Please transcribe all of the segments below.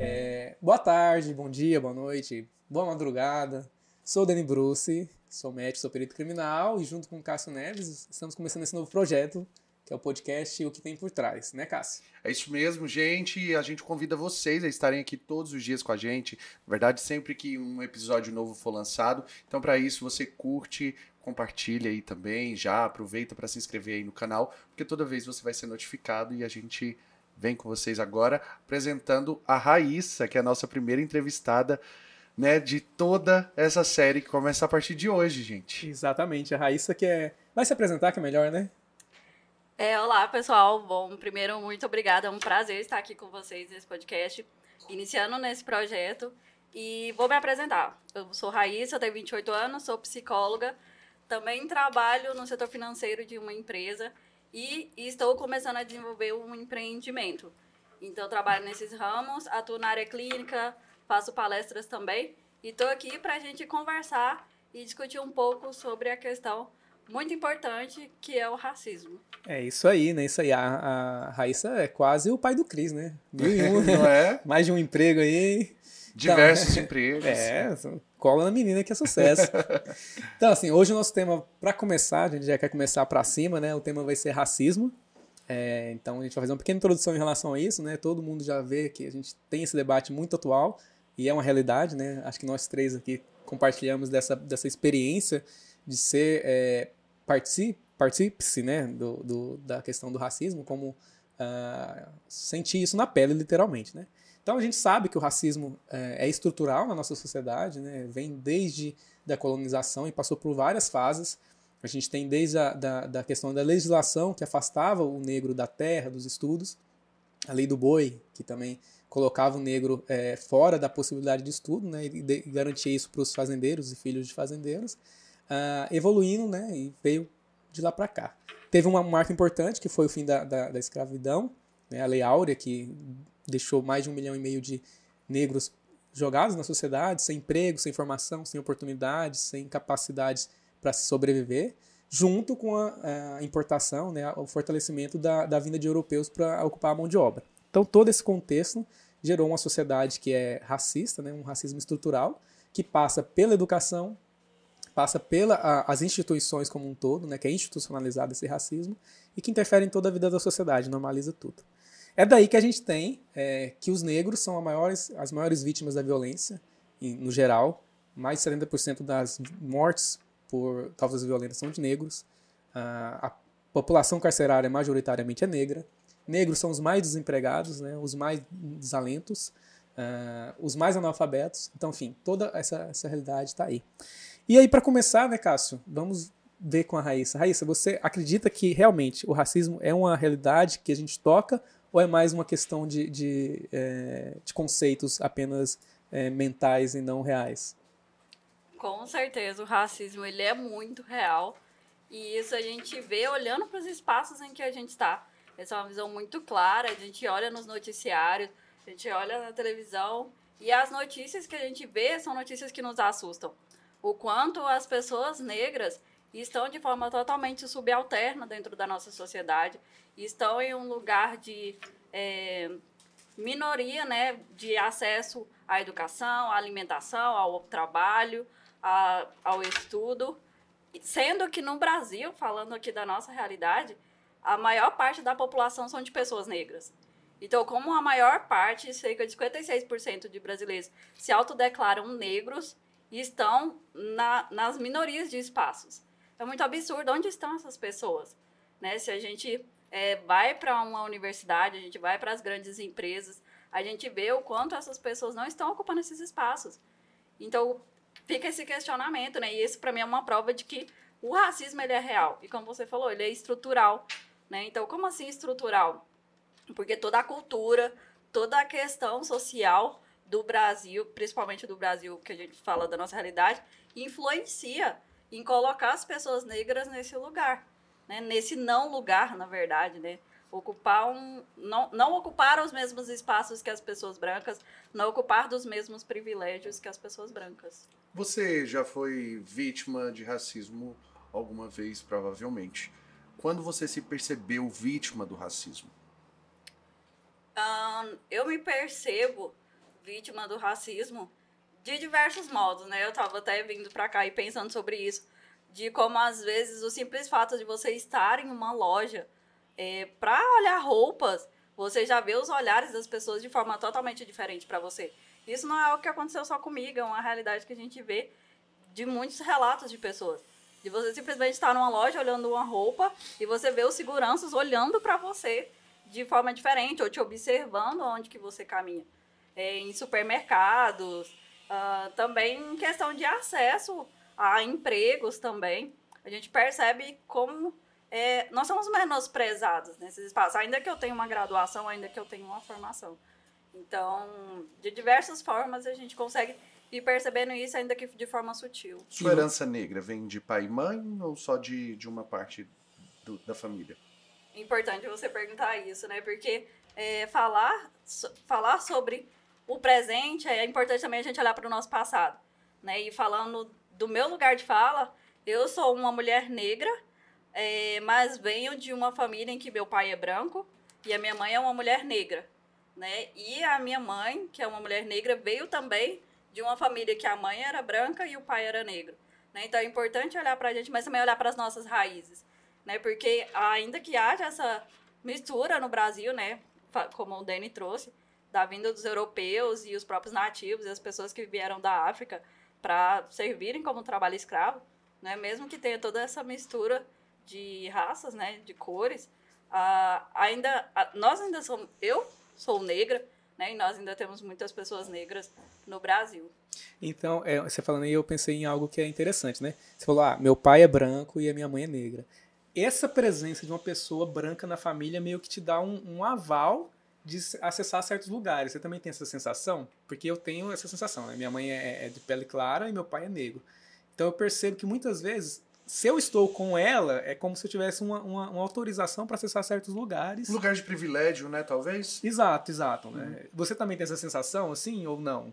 É, boa tarde, bom dia, boa noite, boa madrugada. Sou o Dani Bruce, sou médico, sou perito criminal e junto com o Cássio Neves estamos começando esse novo projeto que é o podcast O que tem por trás, né, Cássio? É isso mesmo, gente. A gente convida vocês a estarem aqui todos os dias com a gente. Na verdade, sempre que um episódio novo for lançado. Então, para isso, você curte, compartilha aí também, já aproveita para se inscrever aí no canal, porque toda vez você vai ser notificado e a gente vem com vocês agora apresentando a Raíssa, que é a nossa primeira entrevistada. Né, de toda essa série que começa a partir de hoje, gente. Exatamente, a Raíssa que é. Vai se apresentar que é melhor, né? É, olá, pessoal. Bom, primeiro, muito obrigada. É um prazer estar aqui com vocês nesse podcast, iniciando nesse projeto. E vou me apresentar. Eu sou Raíssa, tenho 28 anos, sou psicóloga. Também trabalho no setor financeiro de uma empresa e estou começando a desenvolver um empreendimento. Então, trabalho nesses ramos, atuo na área clínica, faço palestras também. E estou aqui para a gente conversar e discutir um pouco sobre a questão muito importante, que é o racismo. É isso aí, né? Isso aí. A, a Raíssa é quase o pai do Cris, né? Mil e um, Não é? Mais de um emprego aí. Diversos então, empregos. É, cola na menina que é sucesso. então, assim, hoje o nosso tema, para começar, a gente já quer começar para cima, né? O tema vai ser racismo. É, então, a gente vai fazer uma pequena introdução em relação a isso, né? Todo mundo já vê que a gente tem esse debate muito atual e é uma realidade, né? Acho que nós três aqui compartilhamos dessa, dessa experiência de ser é, participe-se né, do, do, da questão do racismo, como uh, sentir isso na pele, literalmente. Né? Então a gente sabe que o racismo é, é estrutural na nossa sociedade, né? vem desde da colonização e passou por várias fases. A gente tem desde a da, da questão da legislação que afastava o negro da terra, dos estudos, a lei do boi, que também colocava o negro é, fora da possibilidade de estudo né, e, de, garantia isso para os fazendeiros e filhos de fazendeiros uh, evoluindo, né? E veio de lá para cá. Teve uma marca importante que foi o fim da, da, da escravidão, né, a Lei Áurea, que deixou mais de um milhão e meio de negros jogados na sociedade, sem emprego, sem formação, sem oportunidades, sem capacidades para se sobreviver, junto com a, a importação, né, o fortalecimento da, da vinda de europeus para ocupar a mão de obra. Então, todo esse contexto gerou uma sociedade que é racista, né, um racismo estrutural, que passa pela educação, passa pelas instituições como um todo, né, que é institucionalizado esse racismo, e que interfere em toda a vida da sociedade, normaliza tudo. É daí que a gente tem é, que os negros são maiores, as maiores vítimas da violência, no geral. Mais de 70% das mortes por causas violentas são de negros. a população carcerária majoritariamente é negra. Negros são os mais desempregados, né, os mais desalentos, os mais analfabetos. Então, enfim, toda essa, essa realidade está aí. E aí, para começar, né, Cássio, vamos ver com a Raíssa. Raíssa, você acredita que realmente o racismo é uma realidade que a gente toca ou é mais uma questão de, de, é, de conceitos apenas é, mentais e não reais? Com certeza, o racismo ele é muito real e isso a gente vê olhando para os espaços em que a gente está. Essa é uma visão muito clara, a gente olha nos noticiários, a gente olha na televisão e as notícias que a gente vê são notícias que nos assustam o quanto as pessoas negras estão de forma totalmente subalterna dentro da nossa sociedade, estão em um lugar de é, minoria, né, de acesso à educação, à alimentação, ao trabalho, a, ao estudo, sendo que no Brasil, falando aqui da nossa realidade, a maior parte da população são de pessoas negras. Então, como a maior parte, cerca de 56% de brasileiros se autodeclaram negros, estão na, nas minorias de espaços. É muito absurdo. Onde estão essas pessoas? Né? Se a gente é, vai para uma universidade, a gente vai para as grandes empresas, a gente vê o quanto essas pessoas não estão ocupando esses espaços. Então, fica esse questionamento, né? E isso, para mim, é uma prova de que o racismo ele é real. E como você falou, ele é estrutural. Né? Então, como assim estrutural? Porque toda a cultura, toda a questão social do Brasil, principalmente do Brasil, que a gente fala da nossa realidade, influencia em colocar as pessoas negras nesse lugar, né? nesse não lugar, na verdade, né? Ocupar um. Não, não ocupar os mesmos espaços que as pessoas brancas, não ocupar dos mesmos privilégios que as pessoas brancas. Você já foi vítima de racismo alguma vez, provavelmente. quando você se percebeu vítima do racismo? Um, eu me percebo vítima do racismo de diversos modos, né? Eu tava até vindo para cá e pensando sobre isso, de como às vezes o simples fato de você estar em uma loja é, para olhar roupas, você já vê os olhares das pessoas de forma totalmente diferente para você. Isso não é algo que aconteceu só comigo, é uma realidade que a gente vê de muitos relatos de pessoas. De você simplesmente estar numa loja olhando uma roupa e você vê os seguranças olhando para você de forma diferente ou te observando onde que você caminha. É, em supermercados, uh, também em questão de acesso a empregos também. A gente percebe como é, nós somos menosprezados nesses espaços, ainda que eu tenha uma graduação, ainda que eu tenha uma formação. Então, de diversas formas, a gente consegue ir percebendo isso, ainda que de forma sutil. Sua herança negra vem de pai e mãe ou só de, de uma parte do, da família? Importante você perguntar isso, né? Porque é, falar, so, falar sobre o presente é importante também a gente olhar para o nosso passado. Né? E falando do meu lugar de fala, eu sou uma mulher negra, é, mas venho de uma família em que meu pai é branco e a minha mãe é uma mulher negra né? E a minha mãe, que é uma mulher negra, veio também de uma família que a mãe era branca e o pai era negro. Né? Então é importante olhar para a gente, mas também olhar para as nossas raízes, né? Porque ainda que haja essa mistura no Brasil, né? Como o Dani trouxe, da vinda dos europeus e os próprios nativos e as pessoas que vieram da África para servirem como trabalho escravo, né? Mesmo que tenha toda essa mistura de raças, né? De cores, uh, ainda uh, nós ainda somos eu sou negra, né? E nós ainda temos muitas pessoas negras no Brasil. Então, é, você falando aí, eu pensei em algo que é interessante, né? Você falou, ah, meu pai é branco e a minha mãe é negra. Essa presença de uma pessoa branca na família meio que te dá um, um aval de acessar certos lugares. Você também tem essa sensação? Porque eu tenho essa sensação, né? Minha mãe é, é de pele clara e meu pai é negro. Então eu percebo que muitas vezes se eu estou com ela, é como se eu tivesse uma, uma, uma autorização para acessar certos lugares. Lugar de privilégio, né, talvez? Exato, exato. Né? Uhum. Você também tem essa sensação, assim, ou não?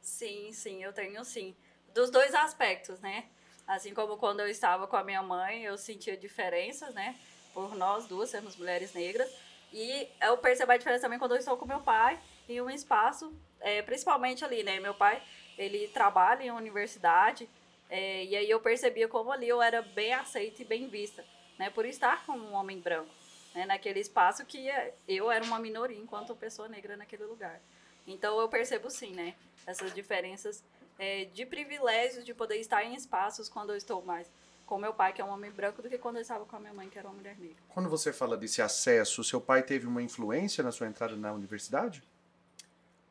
Sim, sim, eu tenho sim. Dos dois aspectos, né? Assim como quando eu estava com a minha mãe, eu sentia diferenças, né? Por nós duas sermos mulheres negras. E eu percebo a diferença também quando eu estou com meu pai em um espaço, é, principalmente ali, né? Meu pai, ele trabalha em uma universidade, é, e aí eu percebia como ali eu era bem aceita e bem vista, né? Por estar como um homem branco, né? Naquele espaço que eu era uma minoria enquanto pessoa negra naquele lugar. Então eu percebo sim, né? Essas diferenças é, de privilégios de poder estar em espaços quando eu estou mais com meu pai, que é um homem branco, do que quando eu estava com a minha mãe, que era uma mulher negra. Quando você fala desse acesso, seu pai teve uma influência na sua entrada na universidade?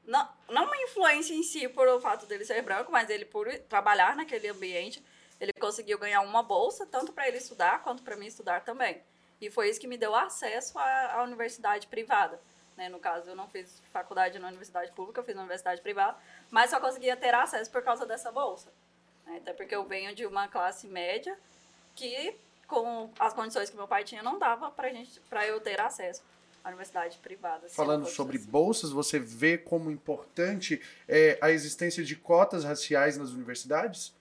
não, não uma influência em si por o fato dele ser branco, mas ele por trabalhar naquele ambiente, ele conseguiu ganhar uma bolsa, tanto para ele estudar quanto para mim estudar também. E foi isso que me deu acesso à, à universidade privada. Né? No caso, eu não fiz faculdade na universidade pública, eu fiz na universidade privada, mas só conseguia ter acesso por causa dessa bolsa. Né? Até porque eu venho de uma classe média que, com as condições que meu pai tinha, não dava para eu ter acesso a universidade privada. Falando sobre assim. bolsas, você vê como importante é, a existência de cotas raciais nas universidades?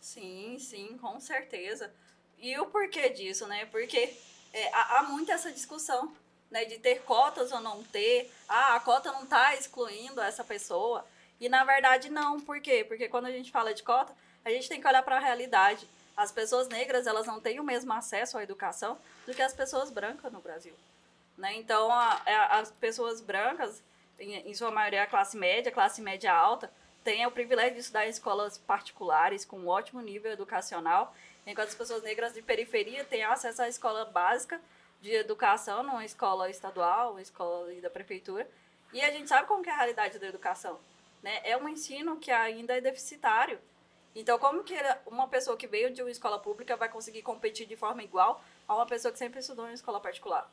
Sim, sim, com certeza. E o porquê disso, né? Porque é, há, há muita essa discussão, né? De ter cotas ou não ter. Ah, a cota não está excluindo essa pessoa. E na verdade não. Por quê? Porque quando a gente fala de cota, a gente tem que olhar para a realidade. As pessoas negras, elas não têm o mesmo acesso à educação do que as pessoas brancas no Brasil. Né? Então, a, a, é, as pessoas brancas, em, em, sua maioria a classe média, classe média alta, têm o privilégio de estudar em escolas particulares com um ótimo nível educacional, enquanto as pessoas negras de periferia têm acesso à escola básica de educação, numa escola estadual, uma escola da prefeitura. E a gente sabe como é a realidade da educação. Né? É um ensino que ainda é deficitário. Então, como que uma pessoa que veio de uma escola pública vai conseguir competir de forma igual a uma pessoa que sempre estudou em escola particular?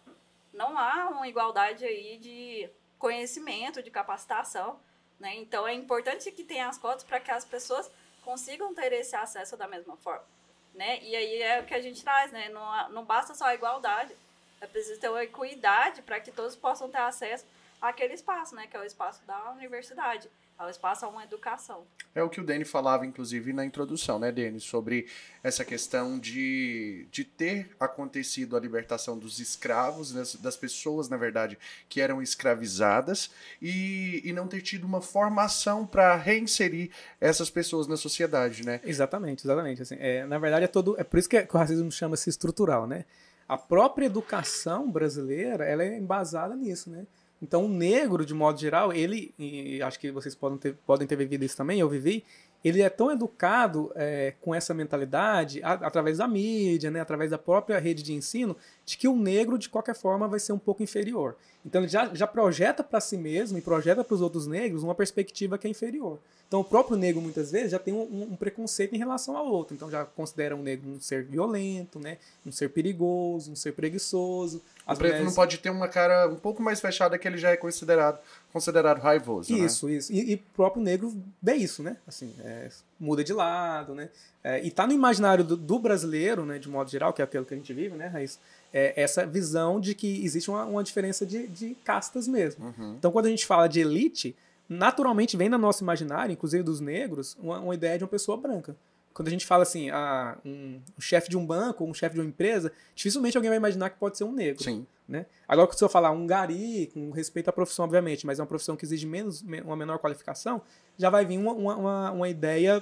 não há uma igualdade aí de conhecimento, de capacitação, né? Então é importante que tenha as cotas para que as pessoas consigam ter esse acesso da mesma forma, né? E aí é o que a gente traz, né? Não, não basta só a igualdade, é preciso ter uma equidade para que todos possam ter acesso àquele espaço, né? Que é o espaço da universidade. Espaço a uma educação. É o que o Dani falava, inclusive, na introdução, né, Dani? Sobre essa questão de, de ter acontecido a libertação dos escravos, das, das pessoas, na verdade, que eram escravizadas, e, e não ter tido uma formação para reinserir essas pessoas na sociedade, né? Exatamente, exatamente. Assim, é, na verdade, é todo. É por isso que, que o racismo chama-se estrutural, né? A própria educação brasileira ela é embasada nisso, né? Então, o negro, de modo geral, ele, e acho que vocês podem ter, podem ter vivido isso também, eu vivi, ele é tão educado é, com essa mentalidade, a, através da mídia, né, através da própria rede de ensino, de que o negro, de qualquer forma, vai ser um pouco inferior. Então, ele já, já projeta para si mesmo e projeta para os outros negros uma perspectiva que é inferior. Então, o próprio negro, muitas vezes, já tem um, um, preconceito em relação ao outro. Então, já considera o negro um ser violento, né? um ser perigoso, um ser preguiçoso. As o preto mulheres... não pode ter uma cara um pouco mais fechada que ele já é considerado, considerado raivoso. Né? Isso, né? isso. E, o próprio negro vê isso, né? Assim, é, muda de lado, né? É, e tá no imaginário do, do, brasileiro, né, de modo geral, que é aquilo que a gente vive, né, Raiz? É essa visão de que existe uma, uma diferença de, de castas mesmo. Uhum. Então, quando a gente fala de elite, naturalmente vem na nosso imaginário, inclusive dos negros, uma, uma ideia de uma pessoa branca. Quando a gente fala assim, ah, um, um chefe de um banco um chefe de uma empresa, dificilmente alguém vai imaginar que pode ser um negro. Sim. Né? Agora, se eu falar um gari, com respeito à profissão, obviamente, mas é uma profissão que exige menos, uma menor qualificação, já vai vir uma, uma, uma ideia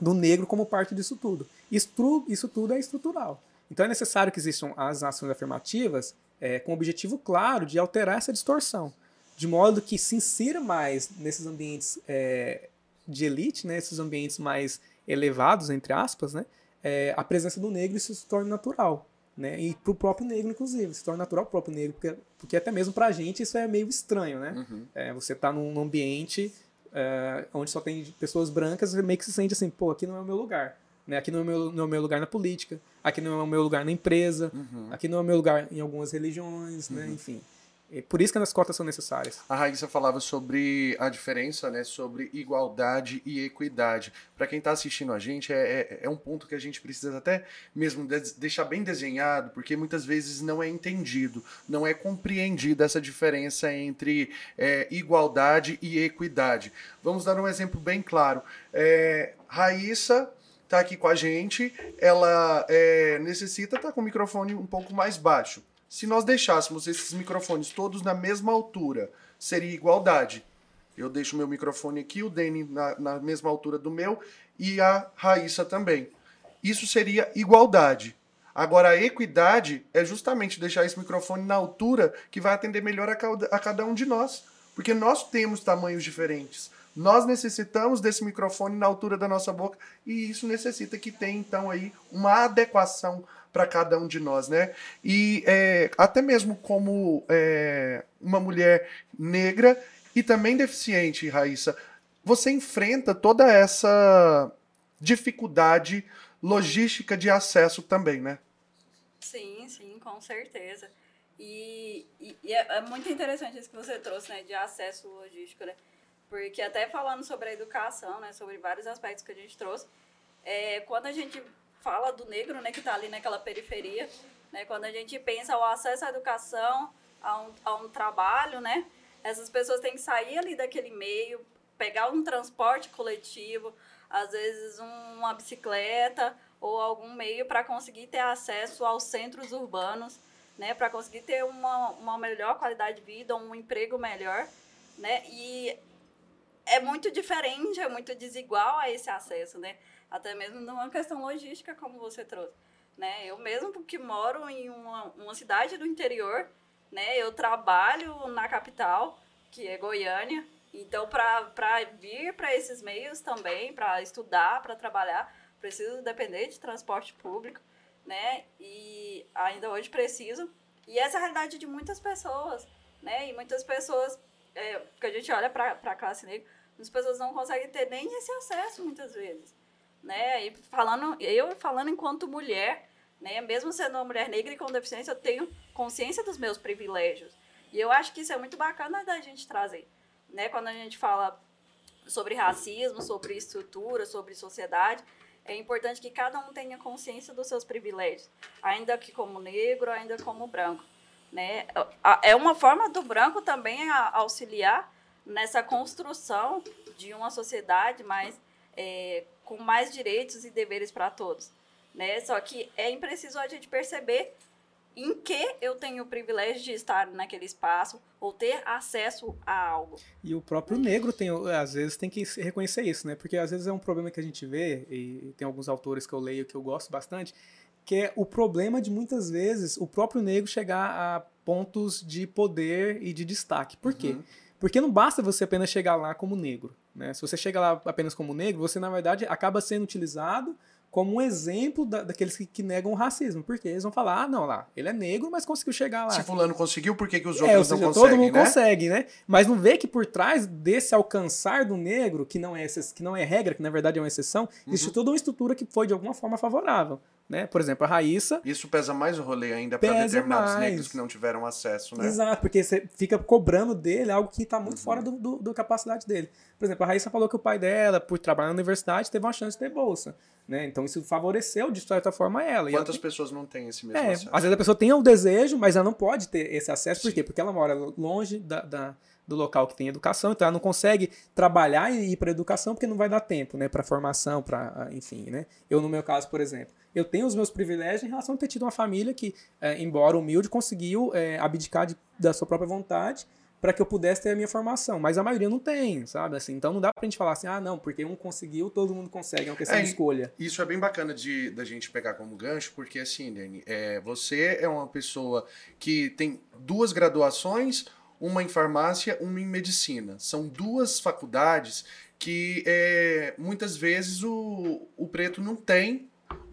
do negro como parte disso tudo. Isso, isso tudo é estrutural. Então é necessário que existam as ações afirmativas é, com o objetivo claro de alterar essa distorção de modo que se insira mais nesses ambientes é, de elite, né, esses ambientes mais elevados, entre aspas, né, é, a presença do negro isso se torna natural. Né, e para o próprio negro, inclusive, se torna natural o próprio negro, porque, porque até mesmo para a gente isso é meio estranho. Né? Uhum. É, você está num ambiente é, onde só tem pessoas brancas, meio que se sente assim, pô, aqui não é o meu lugar. Né? Aqui não é, o meu, não é o meu lugar na política, aqui não é o meu lugar na empresa, uhum. aqui não é o meu lugar em algumas religiões, né? uhum. né? enfim. É por isso que as cotas são necessárias. A Raíssa falava sobre a diferença, né, sobre igualdade e equidade. Para quem está assistindo a gente, é, é, é, um ponto que a gente precisa até mesmo de deixar bem desenhado, porque muitas vezes não é entendido, não é compreendida essa diferença entre é, igualdade e equidade. Vamos dar um exemplo bem claro. É, Raíssa está aqui com a gente, ela é, necessita estar tá com o microfone um pouco mais baixo. Se nós deixássemos esses microfones todos na mesma altura, seria igualdade. Eu deixo meu microfone aqui, o Dani na, na mesma altura do meu e a Raíssa também. Isso seria igualdade. Agora, a equidade é justamente deixar esse microfone na altura que vai atender melhor a cada, a cada um de nós. Porque nós temos tamanhos diferentes. Nós necessitamos desse microfone na altura da nossa boca e isso necessita que tenha, então, aí uma adequação para cada um de nós, né? E é, até mesmo como é, uma mulher negra e também deficiente, Raíssa, você enfrenta toda essa dificuldade logística de acesso também, né? Sim, sim, com certeza. E, e, e é, é, muito interessante isso que você trouxe, né, de acesso logístico, né? Porque até falando sobre a educação, né, sobre vários aspectos que a gente trouxe, é, quando a gente fala do negro, né, que está ali naquela periferia, né, quando a gente pensa o acesso à educação, a um, a um trabalho, né, essas pessoas têm que sair ali daquele meio, pegar um transporte coletivo, às vezes um, uma bicicleta ou algum meio para conseguir ter acesso aos centros urbanos, né, para conseguir ter uma, uma melhor qualidade de vida, um emprego melhor, né, e é muito diferente, é muito desigual a esse acesso, né, até mesmo numa questão logística, como você trouxe. Né? Eu mesmo que moro em uma, uma cidade do interior, né? eu trabalho na capital, que é Goiânia, então para vir para esses meios também, para estudar, para trabalhar, preciso depender de transporte público, né? E ainda hoje preciso. E essa é a realidade de muitas pessoas, né? E muitas pessoas, é, porque a gente olha para a classe negra, muitas pessoas não conseguem ter nem esse acesso muitas vezes né? E falando, eu falando enquanto mulher, né? Mesmo sendo uma mulher negra e com deficiência, eu tenho consciência dos meus privilégios. E eu acho que isso é muito bacana da gente trazer, né? Quando a gente fala sobre racismo, sobre estrutura, sobre sociedade, é importante que cada um tenha consciência dos seus privilégios, ainda que como negro, ainda como branco, né? É uma forma do branco também auxiliar nessa construção de uma sociedade mais é, com mais direitos e deveres para todos, né? Só que é impreciso a gente perceber em que eu tenho o privilégio de estar naquele espaço ou ter acesso a algo. E o próprio negro tem, às vezes, tem que reconhecer isso, né? Porque às vezes é um problema que a gente vê, e tem alguns autores que eu leio que eu gosto bastante, que é o problema de muitas vezes o próprio negro chegar a pontos de poder e de destaque. Por quê? Uhum. Porque não basta você apenas chegar lá como negro. Né? Se você chega lá apenas como negro, você, na verdade, acaba sendo utilizado como um exemplo da, daqueles que, que, negam o racismo. Porque eles vão falar, ah, não, lá, ele é negro, mas conseguiu chegar lá. Se fulano conseguiu, por que, que os É, outros ou seja, não conseguem, todo mundo né? consegue, né? Mas não vê que por trás desse alcançar do negro, que não é, que não é regra, que na verdade é uma exceção, Uhum. existe toda uma estrutura que foi de alguma forma favorável. Né? Por exemplo, a Raíssa, Isso pesa mais o rolê ainda para determinados mais. negros que não tiveram acesso, né? Exato, porque você fica cobrando dele algo que está Uhum. muito fora do, do, do capacidade dele. Por exemplo, a Raíssa falou que o pai dela, por trabalhar na universidade, teve uma chance de ter bolsa. Né? Então isso favoreceu, de certa forma, ela. E ela Quantas pessoas não têm esse mesmo É, acesso? às vezes a pessoa tem o desejo, mas ela não pode ter esse acesso. Por quê? Porque ela mora longe da, da- do local que tem educação, então ela não consegue trabalhar e ir para educação porque não vai dar tempo, né, para formação, para, enfim, né? Eu no meu caso, por exemplo, eu tenho os meus privilégios em relação a ter tido uma família que, é, embora humilde, conseguiu é, abdicar de- da sua própria vontade para que eu pudesse ter a minha formação, mas a maioria não tem, sabe? Assim, então não dá pra gente falar assim, ah, não, porque um conseguiu, todo mundo consegue, é uma questão É, de escolha. Isso é bem bacana de da gente pegar como gancho, porque assim, Dani, é, você é uma pessoa que tem duas graduações, uma em farmácia, uma em medicina. São duas faculdades que é, muitas vezes o, o preto não tem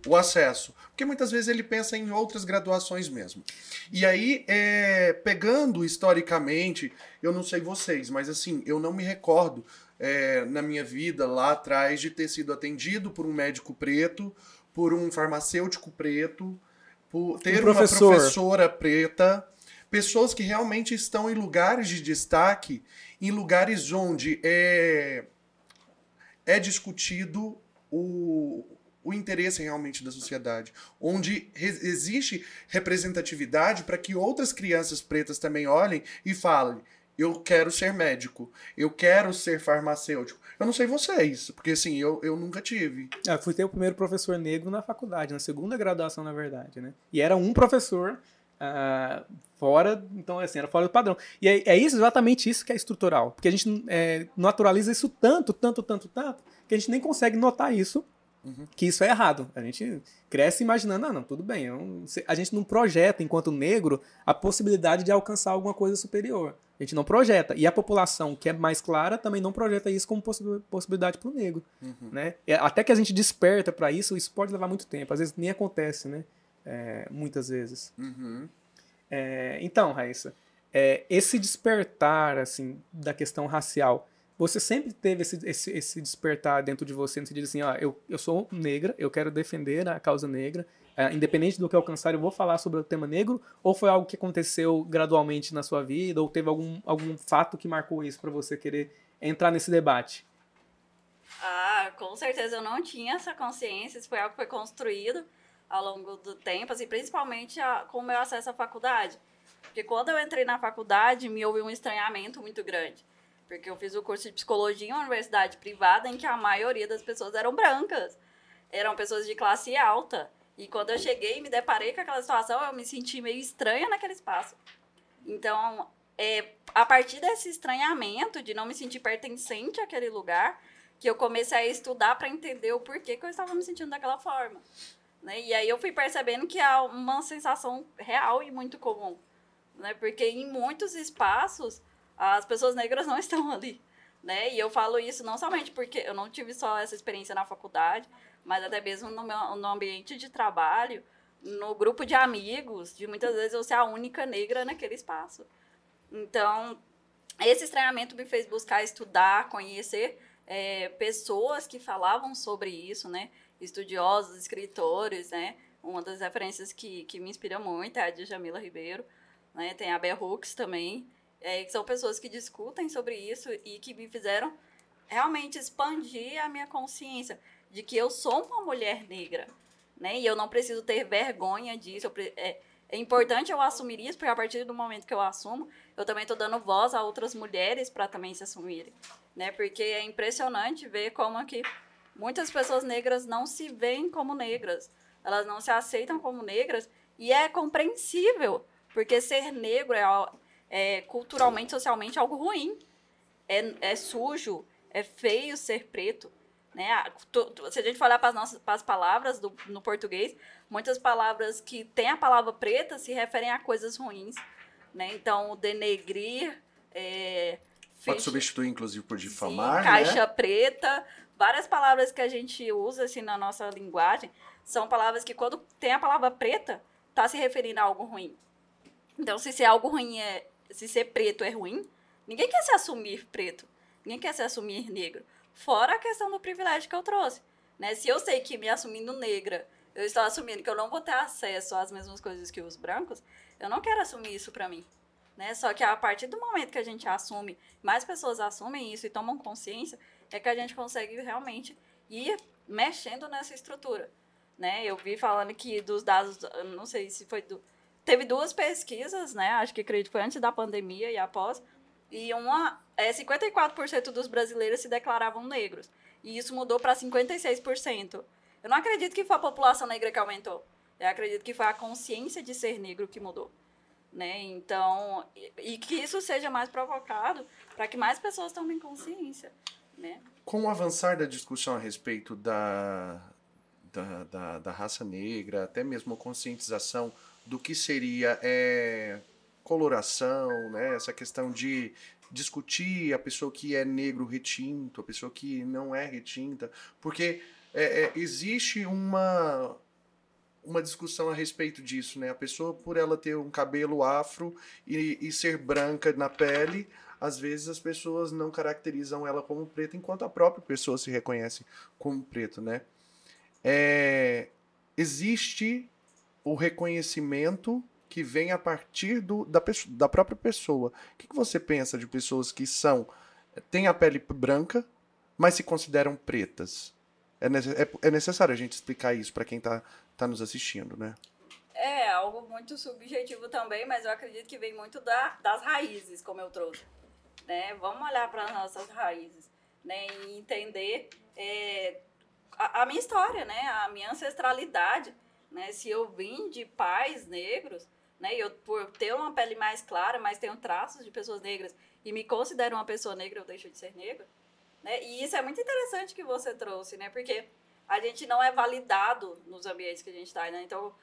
o acesso. Porque muitas vezes ele pensa em outras graduações mesmo. E aí, é, pegando historicamente, eu não sei vocês, mas assim, eu não me recordo é, na minha vida lá atrás de ter sido atendido por um médico preto, por um farmacêutico preto, por ter uma professor. professora preta, pessoas que realmente estão em lugares de destaque, em lugares onde é, é discutido o, o interesse realmente da sociedade, onde existe representatividade para que outras crianças pretas também olhem e falem: eu quero ser médico, eu quero ser farmacêutico. Eu não sei vocês, porque assim, eu, eu nunca tive. É, fui ter o primeiro professor negro na faculdade, na segunda graduação, na verdade, né? E era um professor ah, fora, então assim, era fora do padrão. E é, é isso, exatamente isso que é estrutural. Porque a gente é, naturaliza isso tanto, tanto, tanto, tanto, que a gente nem consegue notar isso, que isso é errado. A gente cresce imaginando, ah, não, tudo bem. não- a gente não projeta, enquanto negro, a possibilidade de alcançar alguma coisa superior. A gente não projeta. E a população que é mais clara também não projeta isso como possi- possibilidade para o negro né? E Até que a gente desperta para isso, isso pode levar muito tempo. Às vezes nem acontece, né? É, muitas vezes. Uhum. É, então, Raíssa, é, esse despertar, assim, da questão racial, você sempre teve esse, esse, esse despertar dentro de você, no sentido assim, ó, eu, eu sou negra, eu quero defender a causa negra, é, independente do que alcançar, eu vou falar sobre o tema negro, ou foi algo que aconteceu gradualmente na sua vida, ou teve algum, algum fato que marcou isso para você querer entrar nesse debate? Ah, com certeza eu não tinha essa consciência, isso foi algo que foi construído ao longo do tempo, assim, principalmente a- com o meu acesso à faculdade. Porque quando eu entrei na faculdade, me houve um estranhamento muito grande. Porque eu fiz o curso de psicologia em uma universidade privada em que a maioria das pessoas eram brancas. Eram pessoas de classe alta. E quando eu cheguei e me deparei com aquela situação, eu me senti meio estranha naquele espaço. Então, é, a partir desse estranhamento, de não me sentir pertencente àquele lugar, que eu comecei a estudar para entender o porquê que eu estava me sentindo daquela forma. Né? E aí eu fui percebendo que é uma sensação real e muito comum. Né? Porque em muitos espaços, as pessoas negras não estão ali. Né? E eu falo isso não somente porque eu não tive só essa experiência na faculdade, mas até mesmo no, meu, no ambiente de trabalho, no grupo de amigos, de muitas vezes eu ser a única negra naquele espaço. Então, esse estranhamento me fez buscar estudar, conhecer é, pessoas que falavam sobre isso, né? Estudiosos, escritores, né? Uma das referências que, que me inspira muito é a de Jamila Ribeiro, né? Tem a Bell Hooks também, é, que são pessoas que discutem sobre isso e que me fizeram realmente expandir a minha consciência de que eu sou uma mulher negra, né? E eu não preciso ter vergonha disso. É, é importante eu assumir isso, porque a partir do momento que eu assumo, eu também estou dando voz a outras mulheres para também se assumirem, né? Porque é impressionante ver como que muitas pessoas negras não se veem como negras, elas não se aceitam como negras e é compreensível, porque ser negro é, é culturalmente, socialmente algo ruim, é, é sujo, é feio ser preto. Né? Se a gente for olhar para as nossas para as palavras do, no português, muitas palavras que têm a palavra preta se referem a coisas ruins. Né? Então, denegrir. É, Pode substituir, inclusive, por difamar. Sim, caixa né? preta. Várias palavras que a gente usa assim, na nossa linguagem são palavras que, quando tem a palavra preta, está se referindo a algo ruim. Então, se ser algo ruim é. Se ser preto é ruim, ninguém quer se assumir preto. Ninguém quer se assumir negro. Fora a questão do privilégio que eu trouxe. Né? Se eu sei que me assumindo negra, eu estou assumindo que eu não vou ter acesso às mesmas coisas que os brancos, eu não quero assumir isso para mim. Né? Só que a partir do momento que a gente assume, mais pessoas assumem isso e tomam consciência, é que a gente consegue realmente ir mexendo nessa estrutura. Né? Eu vi falando que dos dados, não sei se foi do. Teve duas pesquisas, né? Acho que acredito foi antes da pandemia e após, e uma, é, 54% dos brasileiros se declaravam negros. E isso mudou para 56%. Eu não acredito que foi a população negra que aumentou. Eu acredito que foi a consciência de ser negro que mudou. Né? Então, e, e que isso seja mais provocado para que mais pessoas tomem consciência. Né? Com o avançar da discussão a respeito da, da, da, da raça negra, até mesmo a conscientização do que seria é, coloração, né? essa questão de discutir a pessoa que é negro retinto, a pessoa que não é retinta, porque é, é, existe uma uma discussão a respeito disso, né? A pessoa por ela ter um cabelo afro e, e ser branca na pele, às vezes as pessoas não caracterizam ela como preta, enquanto a própria pessoa se reconhece como preto, né? É, existe o reconhecimento que vem a partir do, da, da própria pessoa. O que, que você pensa de pessoas que são têm a pele branca, mas se consideram pretas? É, é, é necessário a gente explicar isso para quem está tá nos assistindo, né? É algo muito subjetivo também, mas eu acredito que vem muito da, das raízes, como eu trouxe. Né? Vamos olhar para as nossas raízes né? e entender é, a, a, minha história, né? a minha ancestralidade. Né? Se eu vim de pais negros, né? Eu, por ter uma pele mais clara, mas tenho traços de pessoas negras e me considero uma pessoa negra, eu deixo de ser negra. Né? E isso é muito interessante que você trouxe, né? Porque a gente não é validado nos ambientes que a gente está, né? Então,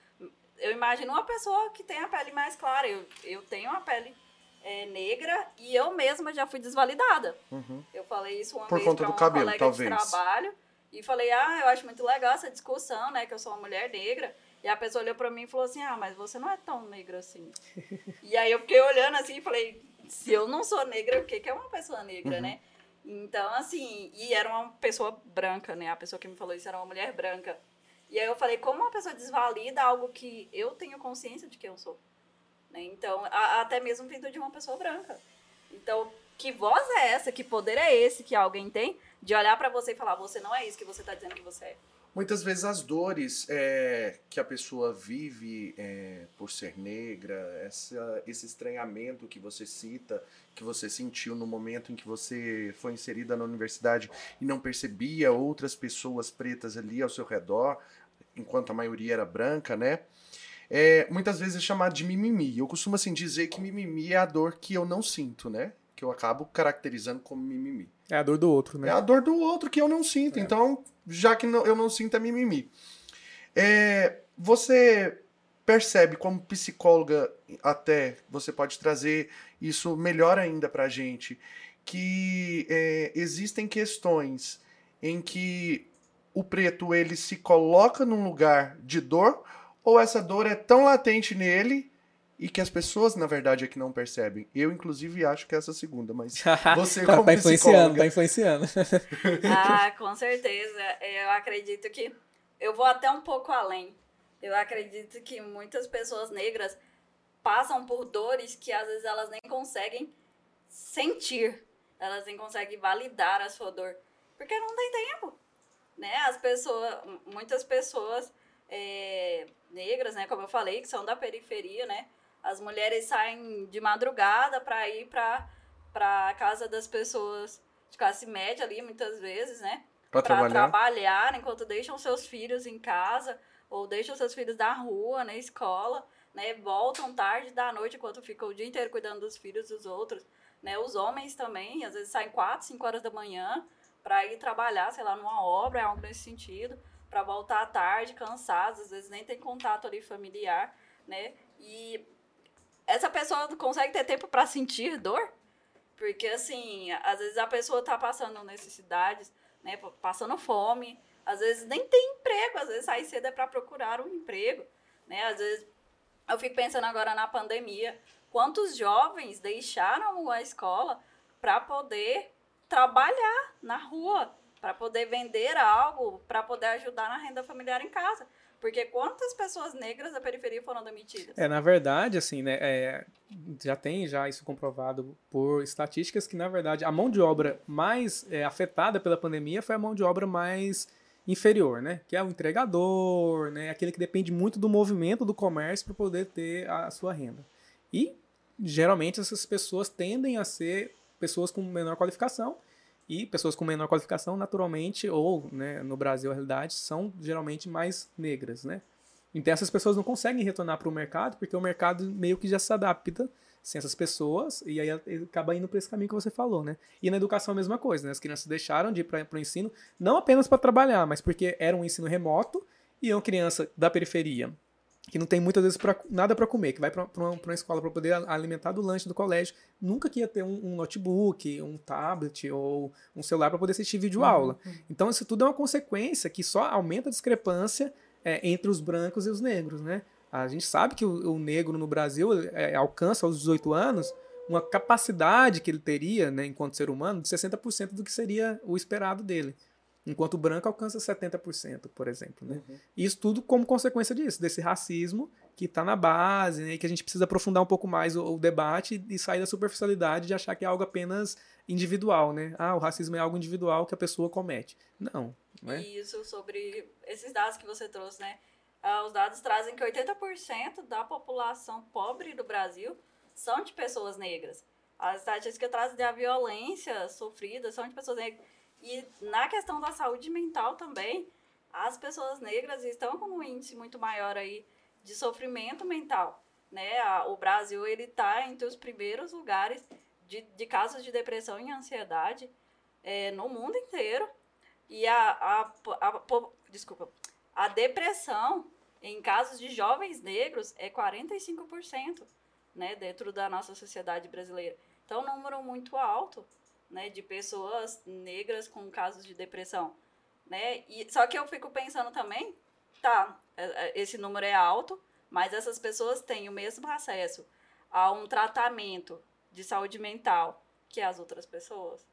eu imagino uma pessoa que tem a pele mais clara. Eu, eu tenho a pele é, negra e eu mesma já fui desvalidada. Uhum. Eu falei isso uma Por vez conta do um cabelo, colega talvez. de trabalho e falei, ah, eu acho muito legal essa discussão, né? Que eu sou uma mulher negra. E a pessoa olhou pra mim e falou assim: Ah, mas você não é tão negra assim. e aí eu fiquei olhando assim e falei: Se eu não sou negra, o que, que é uma pessoa negra, uhum. né? Então, assim, e era uma pessoa branca, né? A pessoa que me falou isso era uma mulher branca. E aí eu falei: Como uma pessoa desvalida algo que eu tenho consciência de quem eu sou? Né? Então, a, até mesmo vindo de uma pessoa branca. Então, que voz é essa? Que poder é esse que alguém tem de olhar para você e falar: Você não é isso que você tá dizendo que você é? Muitas vezes as dores é, que a pessoa vive é, por ser negra, essa, esse estranhamento que você cita, que você sentiu no momento em que você foi inserida na universidade e não percebia outras pessoas pretas ali ao seu redor, enquanto a maioria era branca, né? É, muitas vezes é chamado de mimimi. Eu costumo assim dizer que mimimi é a dor que eu não sinto, né? Que eu acabo caracterizando como mimimi. É a dor do outro, né? É a dor do outro que eu não sinto. É. Então, já que não, eu não sinto, é mimimi. É, você percebe como psicóloga, até você pode trazer isso melhor ainda pra gente, que é, existem questões em que o preto ele se coloca num lugar de dor ou essa dor é tão latente nele e que as pessoas, na verdade, é que não percebem. Eu, inclusive, acho que é essa segunda, mas você tá, como tá influenciando, tá influenciando. ah, com certeza. Eu acredito que eu vou até um pouco além. Eu acredito que muitas pessoas negras passam por dores que às vezes elas nem conseguem sentir. Elas nem conseguem validar a sua dor, porque não tem tempo, né? As pessoas, muitas pessoas é, negras, né, como eu falei, que são da periferia, né? As mulheres saem de madrugada para ir para para casa das pessoas de classe média ali, muitas vezes, né? Para trabalhar. trabalhar enquanto deixam seus filhos em casa ou deixam seus filhos na rua, na escola, né? Voltam tarde da noite enquanto ficam o dia inteiro cuidando dos filhos dos outros, né? Os homens também, às vezes saem 4, 5 horas da manhã para ir trabalhar, sei lá, numa obra, algo nesse sentido, para voltar à tarde, cansados, às vezes nem tem contato ali familiar, né? E essa pessoa consegue ter tempo para sentir dor? Porque, assim, às vezes a pessoa tá passando necessidades, né? Passando fome, às vezes nem tem emprego, às vezes sai cedo é para procurar um emprego, né? Às vezes eu fico pensando agora na pandemia, quantos jovens deixaram a escola para poder trabalhar na rua, para poder vender algo, para poder ajudar na renda familiar em casa. Porque quantas pessoas negras da periferia foram demitidas? É, na verdade, assim, né, é, já tem já isso comprovado por estatísticas que, na verdade, a mão de obra mais é, afetada pela pandemia foi a mão de obra mais inferior, né? Que é o entregador, né? Aquele que depende muito do movimento do comércio para poder ter a sua renda. E, geralmente, essas pessoas tendem a ser pessoas com menor qualificação e pessoas com menor qualificação, naturalmente, ou né, no Brasil, a realidade, são geralmente mais negras, né? Então essas pessoas não conseguem retornar para o mercado porque o mercado meio que já se adapta sem essas pessoas e aí acaba indo para esse caminho que você falou, né? E na educação a mesma coisa, né? As crianças deixaram de ir para o ensino não apenas para trabalhar, mas porque era um ensino remoto e é uma criança da periferia que não tem muitas vezes pra, nada para comer, que vai para uma, uma, escola para poder alimentar do lanche do colégio, nunca que ia ter um, um notebook, um tablet ou um celular para poder assistir vídeo aula. Uhum. Então isso tudo é uma consequência que só aumenta a discrepância é, entre os brancos e os negros, né? A gente sabe que o, o negro no Brasil é, alcança aos 18 anos uma capacidade que ele teria, né, enquanto ser humano, de 60% do que seria o esperado dele. Enquanto o branco alcança 70%, por exemplo. Né? Uhum. Isso tudo como consequência disso, desse racismo que está na base, né, e que a gente precisa aprofundar um pouco mais o, o, debate e sair da superficialidade de achar que é algo apenas individual. Né? Ah, o racismo é algo individual que a pessoa comete. Não. Né? Isso, sobre esses dados que você trouxe, né? Ah, os dados trazem que 80% da população pobre do Brasil são de pessoas negras. As estatísticas trazem a violência sofrida são de pessoas negras. E na questão da saúde mental também, as pessoas negras estão com um índice muito maior aí de sofrimento mental. Né? O Brasil ele está entre os primeiros lugares de, de casos de depressão e ansiedade é, no mundo inteiro. E a, a, a, a, desculpa, a depressão em casos de jovens negros é 45%, né, dentro da nossa sociedade brasileira. Então, um número muito alto né, de pessoas negras com casos de depressão, né? E só que eu fico pensando também, tá, esse número é alto, mas essas pessoas têm o mesmo acesso a um tratamento de saúde mental que as outras pessoas.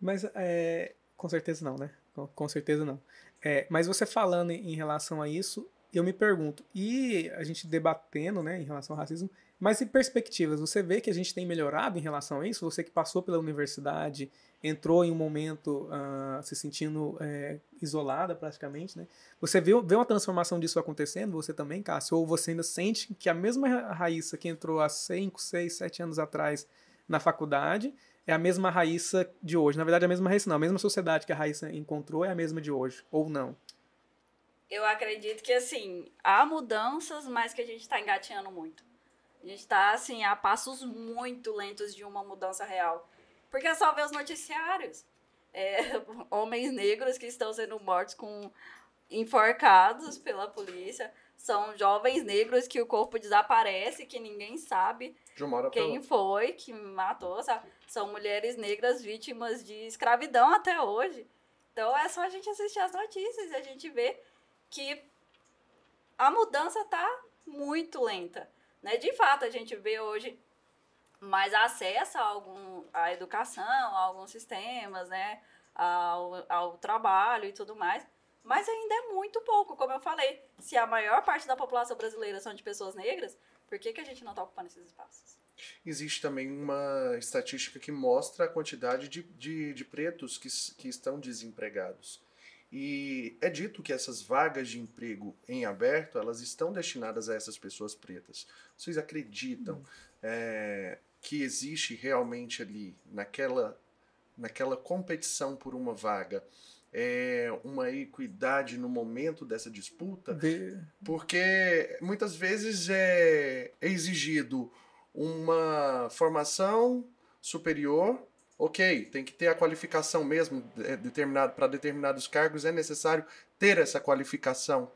Mas é, com certeza não, né? Com, com certeza não. É, mas você falando em relação a isso, eu me pergunto, e a gente debatendo, né, em relação ao racismo, mas em perspectivas, você vê que a gente tem melhorado em relação a isso? Você que passou pela universidade, entrou em um momento uh, se sentindo é, isolada praticamente, né? Você vê, vê uma transformação disso acontecendo, você também, Cássio? Ou você ainda sente que a mesma Raíssa que entrou há 5, 6, 7 anos atrás na faculdade é a mesma Raíssa de hoje? Na verdade, a mesma Raíssa não, a mesma sociedade que a Raíssa encontrou é a mesma de hoje, ou não? Eu acredito que, assim, há mudanças, mas que a gente está engatinhando muito. A gente está, assim, a passos muito lentos de uma mudança real. Porque é só ver os noticiários. É, homens negros que estão sendo mortos com enforcados pela polícia. São jovens negros que o corpo desaparece, que ninguém sabe quem foi que matou. Sabe? São mulheres negras vítimas de escravidão até hoje. Então é só a gente assistir as notícias e a gente vê que a mudança tá muito lenta. Né? De fato, a gente vê hoje mais acesso a algum à educação, a alguns sistemas, né? Ao, ao trabalho e tudo mais. Mas ainda é muito pouco, como eu falei. Se a maior parte da população brasileira são de pessoas negras, por que, que a gente não está ocupando esses espaços? Existe também uma estatística que mostra a quantidade de, de, de pretos que, que estão desempregados. E é dito que essas vagas de emprego em aberto, elas estão destinadas a essas pessoas pretas. Vocês acreditam Uhum. é, que existe realmente ali, naquela, naquela competição por uma vaga, é, uma equidade no momento dessa disputa? Vê- Porque muitas vezes é exigido uma formação superior. Ok, tem que ter a qualificação mesmo é, determinado para determinados cargos é necessário ter essa qualificação.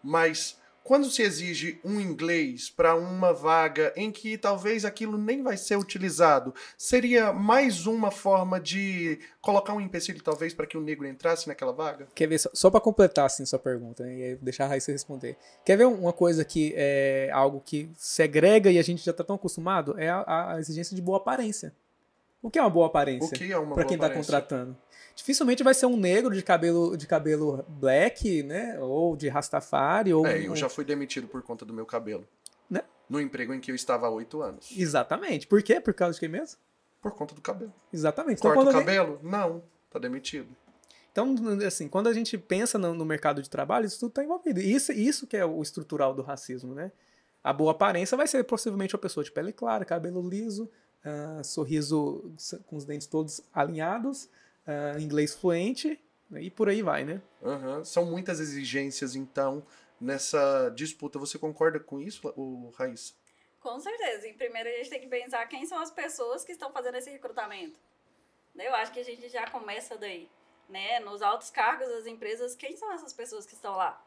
Mas quando se exige um inglês para uma vaga em que talvez aquilo nem vai ser utilizado, seria mais uma forma de colocar um empecilho talvez para que o negro entrasse naquela vaga? Quer ver, só, só para completar assim sua pergunta, né, e aí deixar a Raíssa responder. Quer ver uma coisa que é algo que segrega e a gente já tá tão acostumado? É a, a exigência de boa aparência. O que é uma boa O aparência que é uma boa quem está contratando? Dificilmente vai ser um negro de cabelo de cabelo black, né, ou de rastafari ou É, eu já fui demitido por conta do meu cabelo. Né? No emprego em que eu estava há oito anos. Exatamente. Por quê? Por causa de quem mesmo? Por conta do cabelo. Exatamente. Então, Corta o quando alguém- cabelo? Não. Tá demitido. Então, assim, quando a gente pensa no, no mercado de trabalho, isso tudo está envolvido. E Isso, isso que é o estrutural do racismo, né? A boa aparência vai ser possivelmente uma pessoa de pele clara, cabelo liso, ah, sorriso com os dentes todos alinhados, ah, inglês fluente, né? e por aí vai, né? Aham. São muitas exigências, então, nessa disputa. Você concorda com isso, o Raíssa? Com certeza. Em primeiro, a gente tem que pensar quem são as pessoas que estão fazendo esse recrutamento. Né? Eu acho que a gente já começa daí. Né? Nos altos cargos das empresas, quem são essas pessoas que estão lá?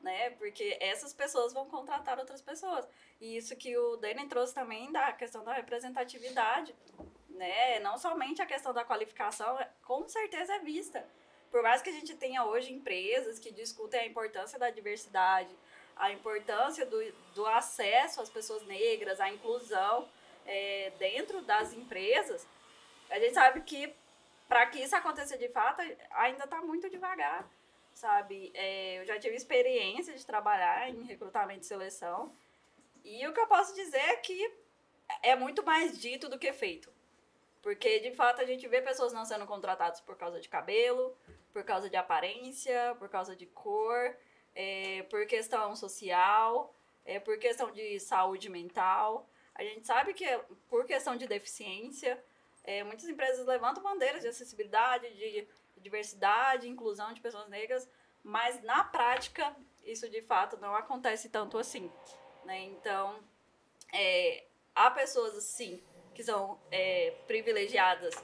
Né? Porque essas pessoas vão contratar outras pessoas. E isso que o Denen trouxe também da questão da representatividade. Né? Não somente a questão da qualificação, é- com certeza é vista. Por mais que a gente tenha hoje empresas que discutem a importância da diversidade, a importância do, do acesso às pessoas negras, a inclusão é, dentro das empresas, a gente sabe que para que isso aconteça de fato, ainda está muito devagar, sabe? É, eu já tive experiência de trabalhar em recrutamento e seleção, e o que eu posso dizer é que é muito mais dito do que feito. Porque, de fato, a gente vê pessoas não sendo contratadas por causa de cabelo, por causa de aparência, por causa de cor, é, por questão social, é, por questão de saúde mental. A gente sabe que por questão de deficiência, é, muitas empresas levantam bandeiras de acessibilidade, de diversidade, inclusão de pessoas negras, mas na prática isso de fato não acontece tanto assim. Né? Então, é, há pessoas assim que são é, privilegiadas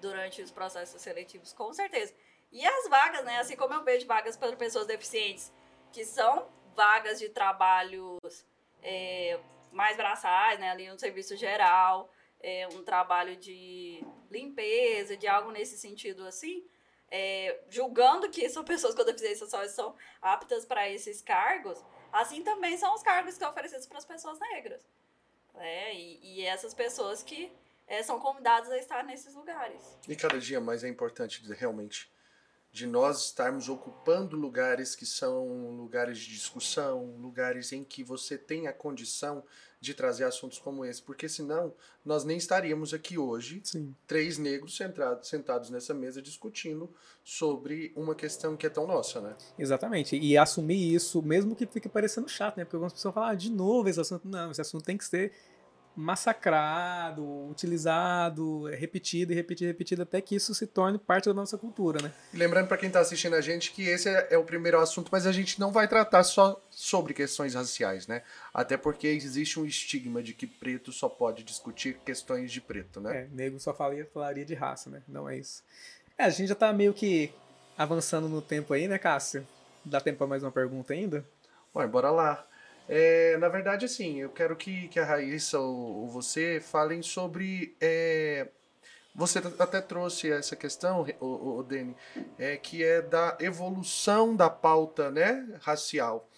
durante os processos seletivos, com certeza. E as vagas, né? Assim como eu vejo vagas para pessoas deficientes, que são vagas de trabalhos é, mais braçais, né? Ali no serviço geral, é, um trabalho de limpeza, de algo nesse sentido assim. É, julgando que são pessoas com deficiência só são aptas para esses cargos, assim também são os cargos que são oferecidos para as pessoas negras. né? E, e essas pessoas que é, são convidadas a estar nesses lugares. E cada dia mais é importante realmente de nós estarmos ocupando lugares que são lugares de discussão, lugares em que você tem a condição de trazer assuntos como esse, porque senão nós nem estaríamos aqui hoje, Sim. três negros sentados, sentados nessa mesa discutindo sobre uma questão que é tão nossa, né? Exatamente. E assumir isso, mesmo que fique parecendo chato, né? Porque algumas pessoas falam, ah, de novo esse assunto. Não, esse assunto tem que ser massacrado, utilizado, é, repetido e repetido e repetido até que isso se torne parte da nossa cultura, né? Lembrando para quem está assistindo a gente que esse é, é o primeiro assunto, mas a gente não vai tratar só sobre questões raciais, né? Até porque existe um estigma de que preto só pode discutir questões de preto, né? É, nego só falaria, falaria de raça, né? Não é isso. É, a gente já tá meio que avançando no tempo aí, né, Cássio? Dá tempo pra mais uma pergunta ainda? Ué, bora lá. É, na verdade, assim, eu quero que, que a Raíssa ou, ou você falem sobre. é, você até trouxe essa questão, o, o, Deni, é, que é da evolução da pauta né, racial.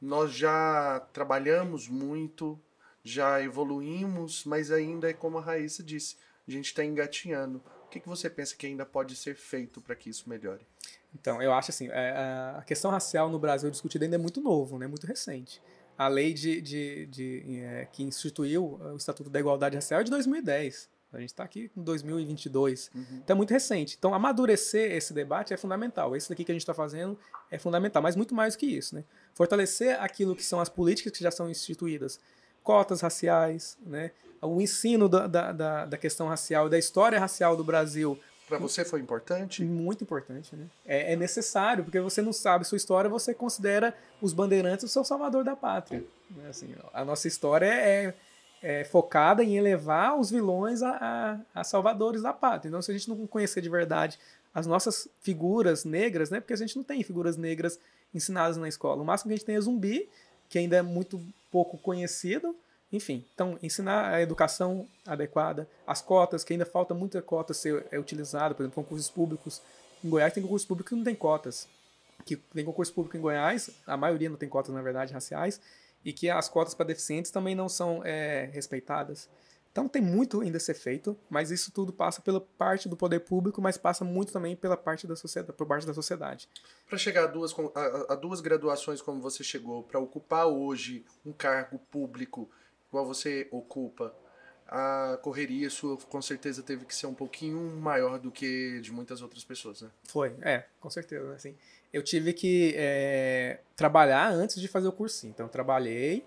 Nós já trabalhamos muito, já evoluímos, mas ainda é como a Raíssa disse, a gente está engatinhando. O que, que você pensa que ainda pode ser feito para que isso melhore? Então, eu acho assim, é, a questão racial no Brasil discutida ainda é muito novo, né? Muito recente. A lei de, de, de, é, que instituiu o Estatuto da Igualdade Racial é de 2010. A gente está aqui em 2022. Uhum. Então é muito recente. Então amadurecer esse debate é fundamental. Esse daqui que a gente está fazendo é fundamental, mas muito mais do que isso. Né? Fortalecer aquilo que são as políticas que já são instituídas. Cotas raciais, né? o ensino da, da, da, da questão racial, da história racial do Brasil para você foi importante? Muito importante, né? É, é, necessário, porque você não sabe sua história, você considera os bandeirantes o seu salvador da pátria. Né? Assim, a nossa história é, é, focada em elevar os vilões a, a, a, salvadores da pátria. Então, se a gente não conhecer de verdade as nossas figuras negras, né? Porque a gente não tem figuras negras ensinadas na escola. O máximo que a gente tem é zumbi, que ainda é muito pouco conhecido, enfim, então ensinar a educação adequada, as cotas, que ainda falta muita cota ser é, utilizada, por exemplo, concursos públicos. Em Goiás tem concurso público que não tem cotas. Que tem concurso público em Goiás, a maioria não tem cotas, na verdade, raciais, e que as cotas para deficientes também não são é, respeitadas. Então tem muito ainda a ser feito, mas isso tudo passa pela parte do poder público, mas passa muito também pela parte da sociedade, por parte da sociedade. Para chegar a duas, a, a duas graduações como você chegou, para ocupar hoje um cargo público, igual você ocupa, a correria sua com certeza teve que ser um pouquinho maior do que de muitas outras pessoas, né? Foi, é, com certeza. Assim, eu tive que é, trabalhar antes de fazer o cursinho. Então, eu trabalhei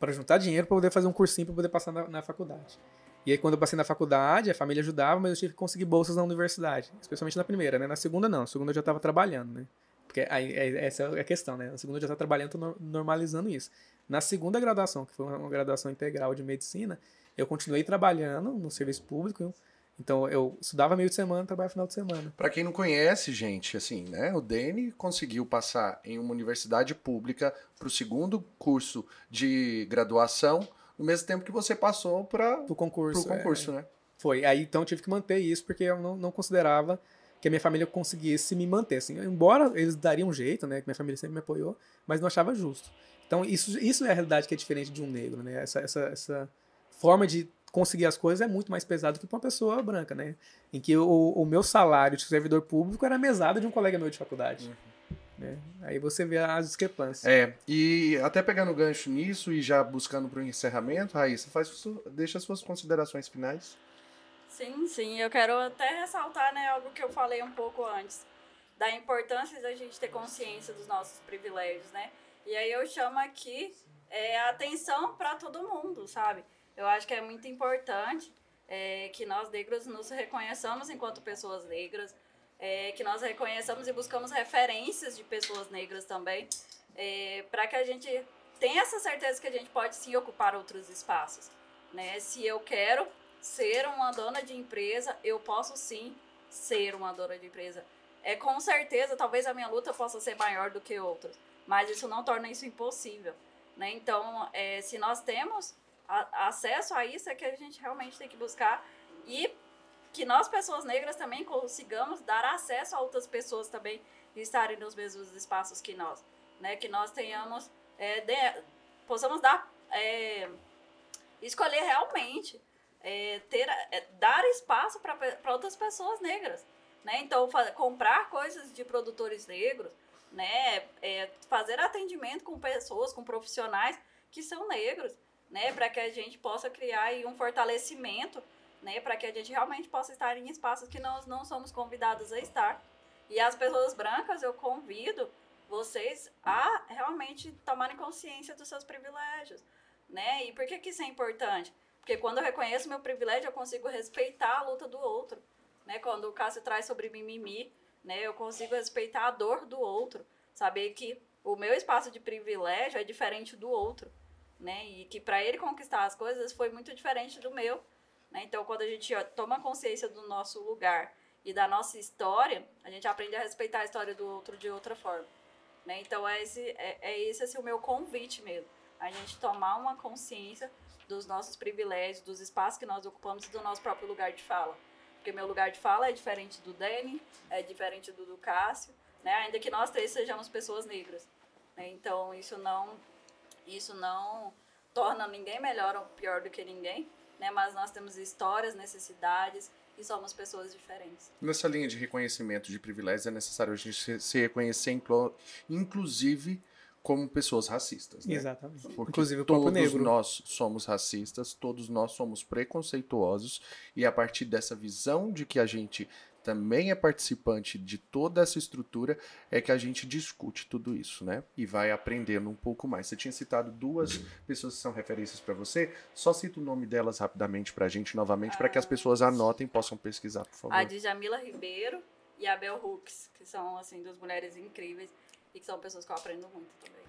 para juntar dinheiro para poder fazer um cursinho para poder passar na, na, faculdade. E aí, quando eu passei na faculdade, a família ajudava, mas eu tive que conseguir bolsas na universidade, especialmente na primeira, né? Na segunda, não. Na segunda, eu já estava trabalhando, né? Porque aí, essa é a questão, né? Na segunda, eu já estava trabalhando, tô normalizando isso. Na segunda graduação, que foi uma graduação integral de medicina, eu continuei trabalhando no serviço público. Então eu estudava meio de semana, trabalhava final de semana. Para quem não conhece, gente, assim, né? O Dene conseguiu passar em uma universidade pública para o segundo curso de graduação, no mesmo tempo que você passou para o concurso. Pro concurso, é. né? Foi. Aí então eu tive que manter isso porque eu não, não considerava que a minha família conseguisse me manter. Assim, embora eles dariam um jeito, né? Que minha família sempre me apoiou, mas não achava justo. Então, isso, isso é a realidade que é diferente de um negro, né? Essa, essa, essa forma de conseguir as coisas é muito mais pesado que para uma pessoa branca, né? Em que o, o meu salário de servidor público era a mesada de um colega meu de faculdade. Uhum. Né? Aí você vê as discrepâncias. É, e até pegando gancho nisso e já buscando para o encerramento, Raíssa, faz, deixa as suas considerações finais. Sim, sim. Eu quero até ressaltar né, algo que eu falei um pouco antes, da importância da gente ter consciência dos nossos privilégios, né? E aí eu chamo aqui é, atenção para todo mundo, sabe? Eu acho que é muito importante é, que nós negros nos reconheçamos enquanto pessoas negras, é, que nós reconheçamos e buscamos referências de pessoas negras também, é, para que a gente tenha essa certeza que a gente pode sim ocupar outros espaços. Né? Se eu quero ser uma dona de empresa, eu posso sim ser uma dona de empresa. É com certeza, talvez a minha luta possa ser maior do que outros mas isso não torna isso impossível. Né? Então, é, se nós temos a, acesso a isso, é que a gente realmente tem que buscar e que nós, pessoas negras, também consigamos dar acesso a outras pessoas também estarem nos mesmos espaços que nós. Né? Que nós tenhamos, é, de, possamos dar, é, escolher realmente, é, ter, é, dar espaço para outras pessoas negras. Né? Então, comprar coisas de produtores negros, né? É, fazer atendimento com pessoas, com profissionais que são negros, né? Para que a gente possa criar aí um fortalecimento, né? Para que a gente realmente possa estar em espaços que nós não somos convidados a estar. E as pessoas brancas, eu convido vocês a realmente tomarem consciência dos seus privilégios, né? E por que, que isso é importante? Porque quando eu reconheço meu privilégio, eu consigo respeitar a luta do outro, né? Quando o Cássio traz sobre mimimi, né? Eu consigo respeitar a dor do outro, saber que o meu espaço de privilégio é diferente do outro, né? E que para ele conquistar as coisas foi muito diferente do meu, né? Então, quando a gente toma consciência do nosso lugar e da nossa história, a gente aprende a respeitar a história do outro de outra forma, né? Então, é esse é, é esse assim, o meu convite mesmo, a gente tomar uma consciência dos nossos privilégios, dos espaços que nós ocupamos e do nosso próprio lugar de fala. Porque meu lugar de fala é diferente do Dani, é diferente do do Cássio, né? Ainda que nós três sejamos pessoas negras. Né? Então, isso não, isso não torna ninguém melhor ou pior do que ninguém, né? Mas nós temos histórias, necessidades e somos pessoas diferentes. Nessa linha de reconhecimento de privilégios é necessário a gente se reconhecer, inclusive, como pessoas racistas. Né? Exatamente. Porque Inclusive o todos negro. nós somos racistas, todos nós somos preconceituosos, e a partir dessa visão de que a gente também é participante de toda essa estrutura, é que a gente discute tudo isso, né? E vai aprendendo um pouco mais. Você tinha citado duas pessoas que são referências para você, só cita o nome delas rapidamente pra gente novamente, para que as pessoas anotem e possam pesquisar, por favor. A Djamila Ribeiro e a Bel Hooks, que são, assim, duas mulheres incríveis e que são pessoas que eu aprendo muito também.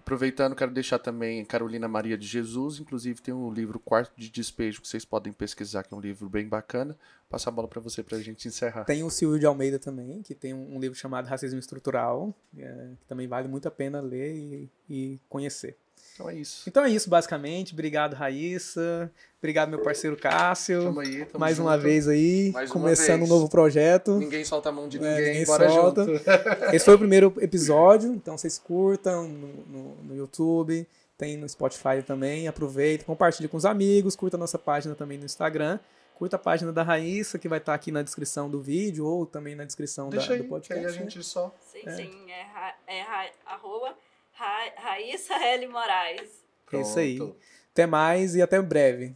Aproveitando, quero deixar também Carolina Maria de Jesus, inclusive tem um livro Quarto de Despejo que vocês podem pesquisar, que é um livro bem bacana. Passar a bola para você para a gente encerrar. Tem o Silvio de Almeida também, que tem um, um livro chamado Racismo Estrutural, é, que também vale muito a pena ler e, e conhecer. Então é isso. Então é isso, basicamente. Obrigado, Raíssa. Obrigado, meu parceiro Cássio. Tamo aí, tamo Mais uma junto. vez aí, Mais uma começando vez. um novo projeto. Ninguém solta a mão de É, ninguém, ninguém bora solta. junto. Esse foi o primeiro episódio, então vocês curtam no, no, no YouTube, tem no Spotify também. Aproveita, compartilhe com os amigos, curta a nossa página também no Instagram. Curta a página da Raíssa, que vai estar aqui na descrição do vídeo ou também na descrição da- Deixa aí, do podcast. aí a né? gente só... Sim, sim, é, ra, é ra, arroba ra, Raíssa L. Moraes. É isso aí. Pronto. Até mais e até breve.